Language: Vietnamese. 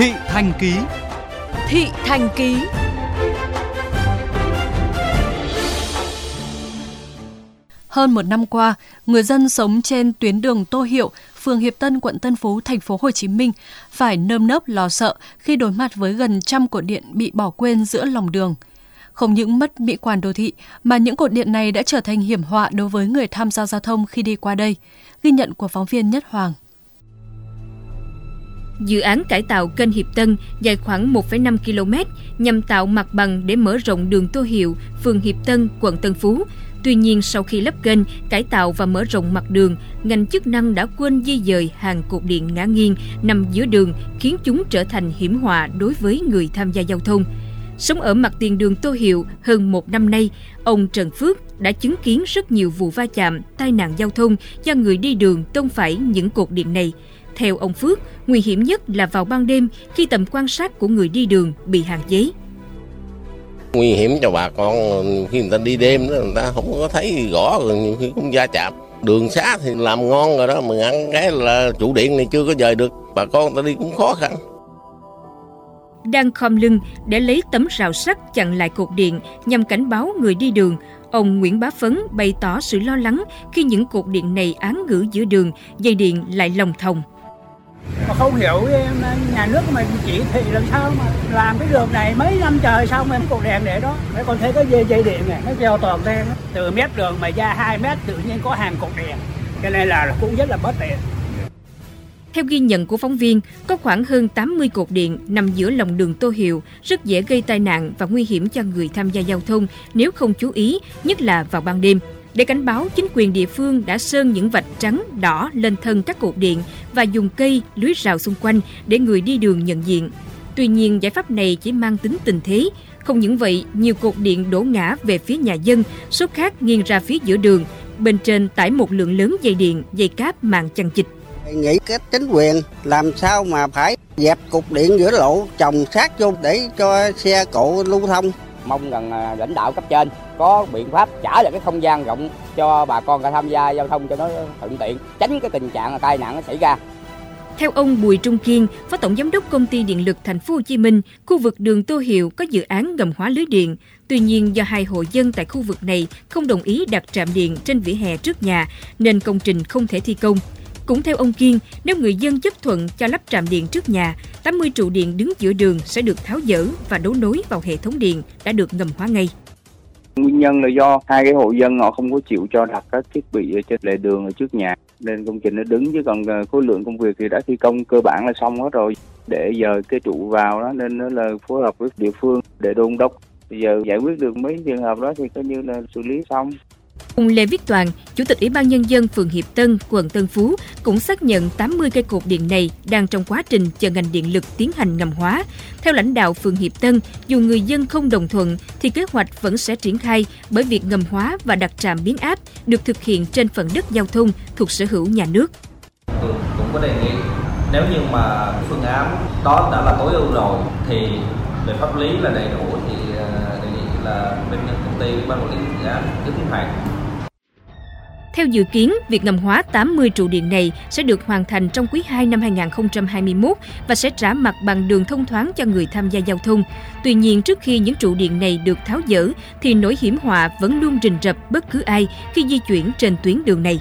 Thị Thành Ký Thị Thành Ký Hơn một năm qua, người dân sống trên tuyến đường Tô Hiệu, phường Hiệp Tân, quận Tân Phú, thành phố Hồ Chí Minh phải nơm nớp lo sợ khi đối mặt với gần trăm cột điện bị bỏ quên giữa lòng đường. Không những mất mỹ quan đô thị, mà những cột điện này đã trở thành hiểm họa đối với người tham gia giao thông khi đi qua đây. Ghi nhận của phóng viên Nhất Hoàng. Dự án cải tạo kênh Hiệp Tân dài khoảng 1,5 km nhằm tạo mặt bằng để mở rộng đường Tô Hiệu, phường Hiệp Tân, quận Tân Phú. Tuy nhiên, sau khi lắp kênh, cải tạo và mở rộng mặt đường, ngành chức năng đã quên di dời hàng cột điện ngã nghiêng nằm giữa đường, khiến chúng trở thành hiểm họa đối với người tham gia giao thông. Sống ở mặt tiền đường Tô Hiệu hơn một năm nay, ông Trần Phước đã chứng kiến rất nhiều vụ va chạm, tai nạn giao thông do người đi đường tông phải những cột điện này. Theo ông Phước, nguy hiểm nhất là vào ban đêm khi tầm quan sát của người đi đường bị hạn chế. Nguy hiểm cho bà con khi người ta đi đêm đó người ta không có thấy rõ rồi nhiều khi cũng va chạm. Đường xá thì làm ngon rồi đó mà ngăn cái là trụ điện này chưa có dời được. Bà con người ta đi cũng khó khăn đang khom lưng để lấy tấm rào sắt chặn lại cột điện nhằm cảnh báo người đi đường. Ông Nguyễn Bá Phấn bày tỏ sự lo lắng khi những cột điện này án ngữ giữa đường, dây điện lại lồng thòng. Không hiểu nhà nước mình chỉ thị làm sao mà làm cái đường này mấy năm trời xong mà cột đèn để đó. Mấy con thấy cái dây, dây điện này nó treo toàn đen. Từ mét đường mà ra 2 mét tự nhiên có hàng cột đèn. Cho nên là cũng rất là bất tiện. Theo ghi nhận của phóng viên, có khoảng hơn 80 cột điện nằm giữa lòng đường Tô Hiệu, rất dễ gây tai nạn và nguy hiểm cho người tham gia giao thông nếu không chú ý, nhất là vào ban đêm. Để cảnh báo, chính quyền địa phương đã sơn những vạch trắng, đỏ lên thân các cột điện và dùng cây, lưới rào xung quanh để người đi đường nhận diện. Tuy nhiên, giải pháp này chỉ mang tính tình thế. Không những vậy, nhiều cột điện đổ ngã về phía nhà dân, số khác nghiêng ra phía giữa đường. Bên trên tải một lượng lớn dây điện, dây cáp mạng chằng chịch nghĩ cách chính quyền làm sao mà phải dẹp cục điện giữa lộ trồng sát vô để cho xe cộ lưu thông mong rằng à, lãnh đạo cấp trên có biện pháp trả lại cái không gian rộng cho bà con tham gia giao thông cho nó thuận tiện tránh cái tình trạng tai nạn nó xảy ra theo ông Bùi Trung Kiên, Phó Tổng Giám đốc Công ty Điện lực Thành phố Hồ Chí Minh, khu vực đường Tô Hiệu có dự án ngầm hóa lưới điện. Tuy nhiên, do hai hộ dân tại khu vực này không đồng ý đặt trạm điện trên vỉa hè trước nhà, nên công trình không thể thi công. Cũng theo ông Kiên, nếu người dân chấp thuận cho lắp trạm điện trước nhà, 80 trụ điện đứng giữa đường sẽ được tháo dỡ và đấu nối vào hệ thống điện đã được ngầm hóa ngay. Nguyên nhân là do hai cái hộ dân họ không có chịu cho đặt các thiết bị ở trên lề đường ở trước nhà nên công trình nó đứng chứ còn ờ, khối lượng công việc thì đã thi công cơ bản là xong hết rồi. Để giờ cái trụ vào đó nên nó là phối hợp với địa phương để đôn đốc. Bây giờ giải quyết được mấy trường hợp đó thì coi như là xử lý xong. Ông Lê Viết Toàn, Chủ tịch Ủy ban Nhân dân phường Hiệp Tân, quận Tân Phú cũng xác nhận 80 cây cột điện này đang trong quá trình chờ ngành điện lực tiến hành ngầm hóa. Theo lãnh đạo phường Hiệp Tân, dù người dân không đồng thuận thì kế hoạch vẫn sẽ triển khai bởi việc ngầm hóa và đặt trạm biến áp được thực hiện trên phần đất giao thông thuộc sở hữu nhà nước. Tôi cũng có đề nghị nếu như mà phương án đó đã là tối ưu rồi thì về pháp lý là đầy đủ thì ờ, đề nghị là bên công ty ban quản lý dự án tiến hành theo dự kiến, việc ngầm hóa 80 trụ điện này sẽ được hoàn thành trong quý 2 năm 2021 và sẽ trả mặt bằng đường thông thoáng cho người tham gia giao thông. Tuy nhiên, trước khi những trụ điện này được tháo dỡ, thì nỗi hiểm họa vẫn luôn rình rập bất cứ ai khi di chuyển trên tuyến đường này.